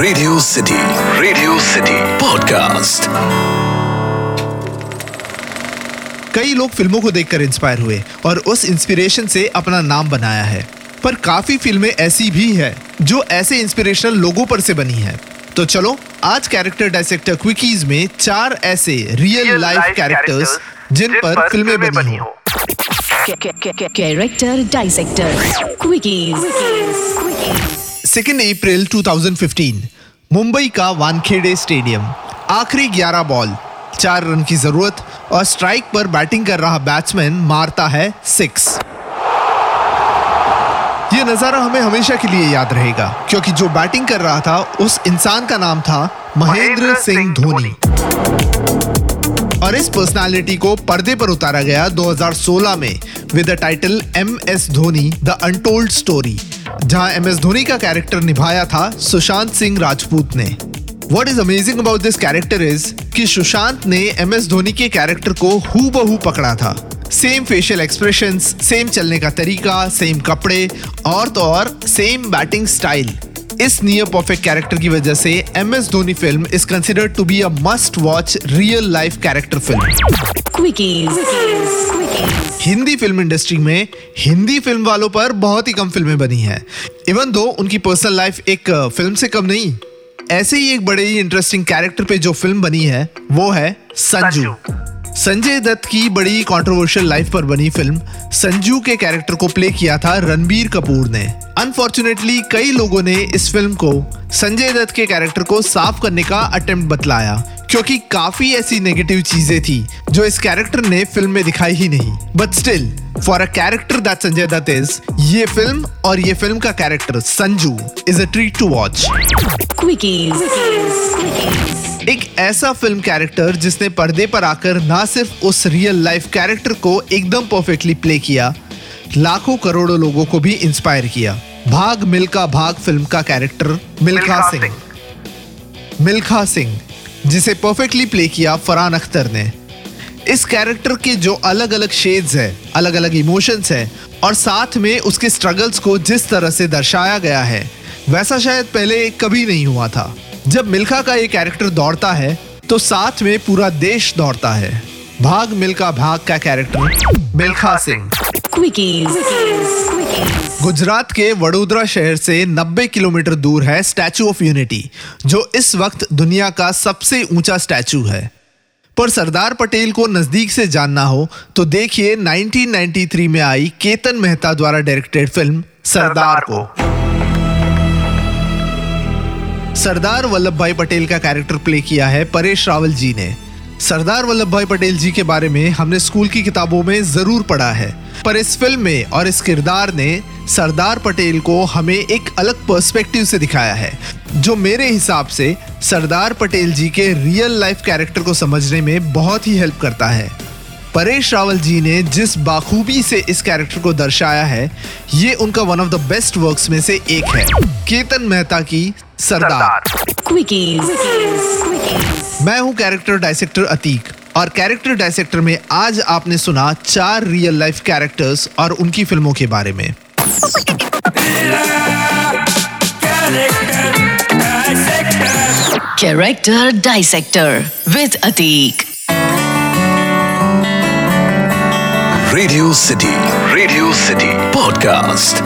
Radio City Radio City podcast कई लोग फ़िल्मों को देखकर इंस्पायर हुए और उस इंस्पिरेशन से अपना नाम बनाया है। पर काफ़ी फ़िल्में ऐसी भी है जो ऐसे इंस्पिरेशनल लोगों पर से बनी है। तो चलो आज कैरेक्टर डायसेक्टर क्विकीज में चार ऐसे रियल लाइफ कैरेक्टर्स जिन पर फ़िल्में बनी हो। Character Dissector. Quickies. Second April 2015 Mumbai का वानखेड़े स्टेडियम। आखिरी 11 बॉल चार रन की ज़रूरत और स्ट्राइक पर बैटिंग कर रहा बैट्समैन मारता है सिक्स। ये नज़ारा हमें हमेशा के लिए याद रहेगा क्योंकि जो बैटिंग कर रहा था उस इंसान का नाम था महेंद्र सिंह धोनी। और इस पर्सनालिटी को पर्दे पर उतारा गया 2016 में with the title M S Dhoni the untold story जहाँ एम एस धोनी का कैरेक्टर निभाया था सुशांत सिंह राजपूत ने। What is amazing about this character is कि सुशांत ने एम एस धोनी के कैरेक्टर को हु बहू पकड़ा था। सेम फेशियल एक्सप्रेशन सेम चलने का तरीका सेम कपड़े, और तो और सेम बैटिंग स्टाइल इस नियर परफेक्ट कैरेक्टर की वजह से M S Dhoni film is considered to be a must watch real life character film. Hindi film industry में हिंदी फ़िल्म वालों पर बहुत ही कम फ़िल्में बनी हैं। इवन दो उनकी पर्सनल लाइफ एक फ़िल्म से कम नहीं ऐसे ही एक बड़े ही इंटरेस्टिंग कैरेक्टर पे जो फ़िल्म बनी है वो है संजू। संजय दत्त की बड़ी कंट्रोवर्शियल लाइफ पर बनी फ़िल्म संजू के कैरेक्टर को प्ले किया था रणबीर कपूर ने। अनफॉर्चुनेटली कई लोगों ने इस फ़िल्म को संजय दत्त के कैरेक्टर को साफ़ करने का अटेम्प्ट बतलाया क्योंकि काफ़ी ऐसी नेगेटिव चीज़ें थी जो इस कैरेक्टर ने फ़िल्म में दिखाई ही नहीं। But still for a character that Sanjay Dutt is ये फ़िल्म और ये फ़िल्म का character Sanju is a treat to watch एक ऐसा फ़िल्म कैरेक्टर जिसने पर्दे पर आकर ना सिर्फ़ उस रियल लाइफ कैरेक्टर को एकदम परफेक्टली प्ले किया लाखों करोड़ों लोगों को भी इंस्पायर किया। भाग मिल्खा भाग फ़िल्म का कैरेक्टर मिल्खा सिंह। मिल्खा सिंह जिसे परफेक्टली प्ले किया फरहान अख्तर ने। इस कैरेक्टर के जो अलग अलग शेड्स है अलग अलग इमोशंस है और साथ में उसके स्ट्रगल्स को जिस तरह से दर्शाया गया है वैसा शायद पहले कभी नहीं हुआ था। जब मिल्खा का ये कैरेक्टर दौड़ता है तो साथ में पूरा देश दौड़ता है। भाग मिल्खा भाग का कैरेक्टर मिल्खा सिंह। गुजरात के वडोदरा शहर से 90 किलोमीटर दूर है स्टैचू ऑफ़ यूनिटी जो इस वक्त दुनिया का सबसे ऊँचा स्टैचू है। पर सरदार पटेल को नज़दीक से जानना हो तो देखिए 1993 में आई केतन मेहता द्वारा डायरेक्टेड फ़िल्म सरदार को। सरदार वल्लभ भाई पटेल का कैरेक्टर प्ले किया है परेश रावल जी ने। सरदार वल्लभ भाई पटेल जी के बारे में हमने स्कूल की किताबों में ज़रूर पढ़ा है। पर इस फ़िल्म में और इस किरदार ने सरदार पटेल को हमें एक अलग पर्सपेक्टिव से दिखाया है, जो मेरे हिसाब से सरदार पटेल जी के रियल लाइफ कैरेक्टर को समझने में बहुत ही हेल्प करता है। परेश रावल जी ने जिस बाखूबी से इस कैरेक्टर को दर्शाया है, ये उनका one of the best works में से एक है। केतन मेहता की सरदार। Quickies. मैं हूँ कैरेक्टर डायसेक्टर अतीक और कैरेक्टर डायसेक्टर में आज आपने सुना चार रियल लाइफ कैरेक्टर्स और उनकी फ़िल्मों के बारे में Character Dissector with Atik. Radio City Radio City podcast